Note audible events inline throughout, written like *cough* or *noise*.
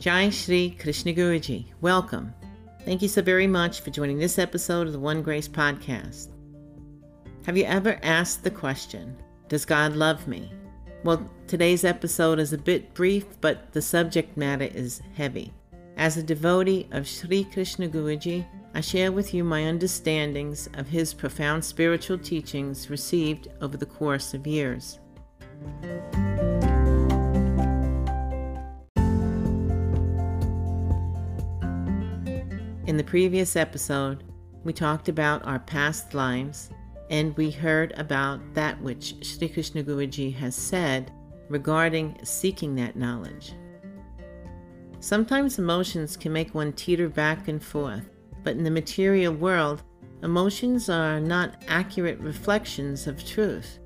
Jai Shri Krishna Guruji, welcome. Thank you so very much for joining this episode of the One Grace Podcast. Have you ever asked the question, Does God love me? Well, today's episode is a bit brief, but the subject matter is heavy. As a devotee of Sri Krishna Guruji, I share with you my understandings of his profound spiritual teachings received over the course of years. In the previous episode, we talked about our past lives and we heard about that which Sri Krishna Guruji has said regarding seeking that knowledge. Sometimes emotions can make one teeter back and forth, but in the material world, emotions are not accurate reflections of truth.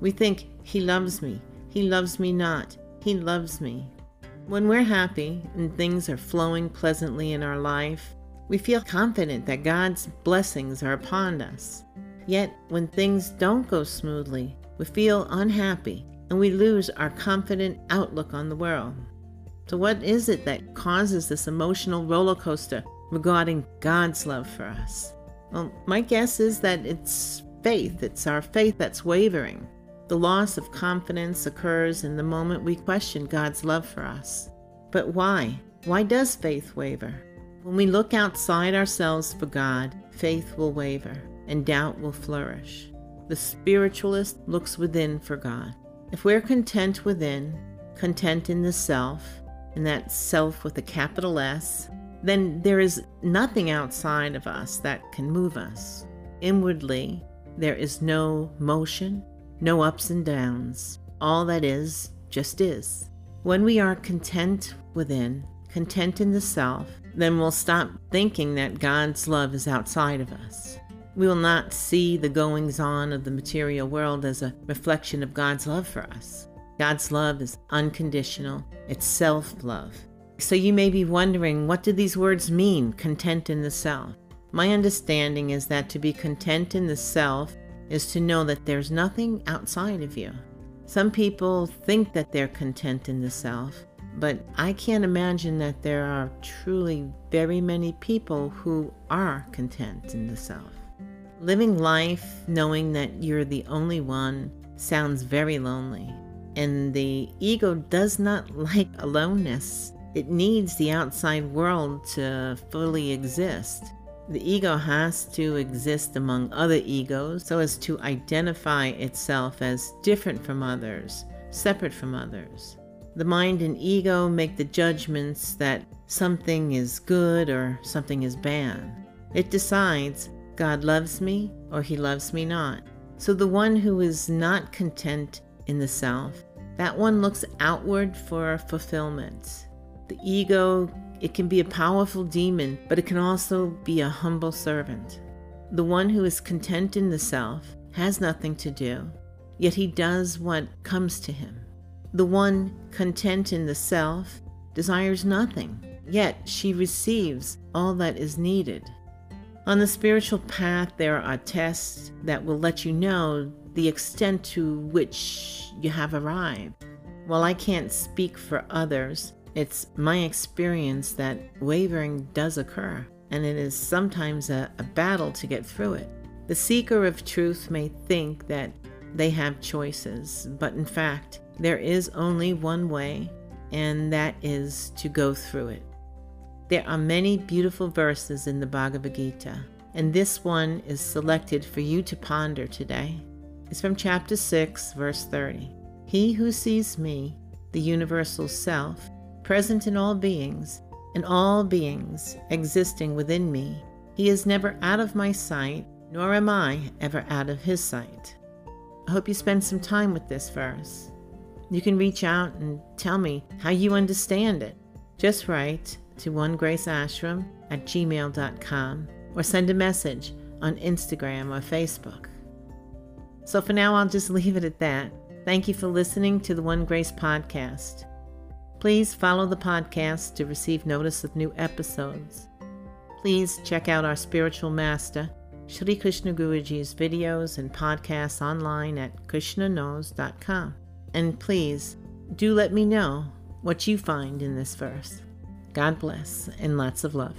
We think, He loves me, He loves me not, He loves me. When we're happy and things are flowing pleasantly in our life, we feel confident that God's blessings are upon us. Yet, when things don't go smoothly, we feel unhappy and we lose our confident outlook on the world. So, what is it that causes this emotional roller coaster regarding God's love for us? Well, my guess is that it's faith. It's our faith that's wavering. The loss of confidence occurs in the moment we question God's love for us. But why? Why does faith waver? When we look outside ourselves for God, faith will waver and doubt will flourish. The spiritualist looks within for God. If we're content within, content in the self, and that self with a capital S, then there is nothing outside of us that can move us. Inwardly, there is no motion, no ups and downs. All that is just is. When we are content within, content in the self, then we'll stop thinking that God's love is outside of us. We will not see the goings on of the material world as a reflection of God's love for us. God's love is unconditional, it's self love. So you may be wondering what do these words mean, content in the self? My understanding is that to be content in the self is to know that there's nothing outside of you. Some people think that they're content in the self, but I can't imagine that there are truly very many people who are content in the self. Living life knowing that you're the only one sounds very lonely. And the ego does not *laughs* like aloneness. It needs the outside world to fully exist. The ego has to exist among other egos so as to identify itself as different from others, separate from others. The mind and ego make the judgments that something is good or something is bad. It decides God loves me or he loves me not. So the one who is not content in the self. That one looks outward for fulfillment. The ego, it can be a powerful demon, but it can also be a humble servant. The one who is content in the self has nothing to do, yet he does what comes to him. The one content in the self desires nothing, yet she receives all that is needed. On the spiritual path, there are tests that will let you know the extent to which you have arrived. While I can't speak for others, it's my experience that wavering does occur, and it is sometimes a, a, battle to get through it. The seeker of truth may think that they have choices, but in fact, there is only one way, and that is to go through it. There are many beautiful verses in the Bhagavad Gita, and this one is selected for you to ponder today It's from chapter 6, verse 30. He who sees me, the universal self, present in all beings, and all beings existing within me, he is never out of my sight, nor am I ever out of his sight. I hope you spend some time with this verse. You can reach out and tell me how you understand it. Just write to onegraceashram at gmail.com or send a message on Instagram or Facebook. So for now, I'll just leave it at that. Thank you for listening to the One Grace podcast. Please follow the podcast to receive notice of new episodes. Please check out our spiritual master, Shri Krishna Guruji's videos and podcasts online at krsnaknows.com. And please do let me know what you find in this verse. God bless and lots of love.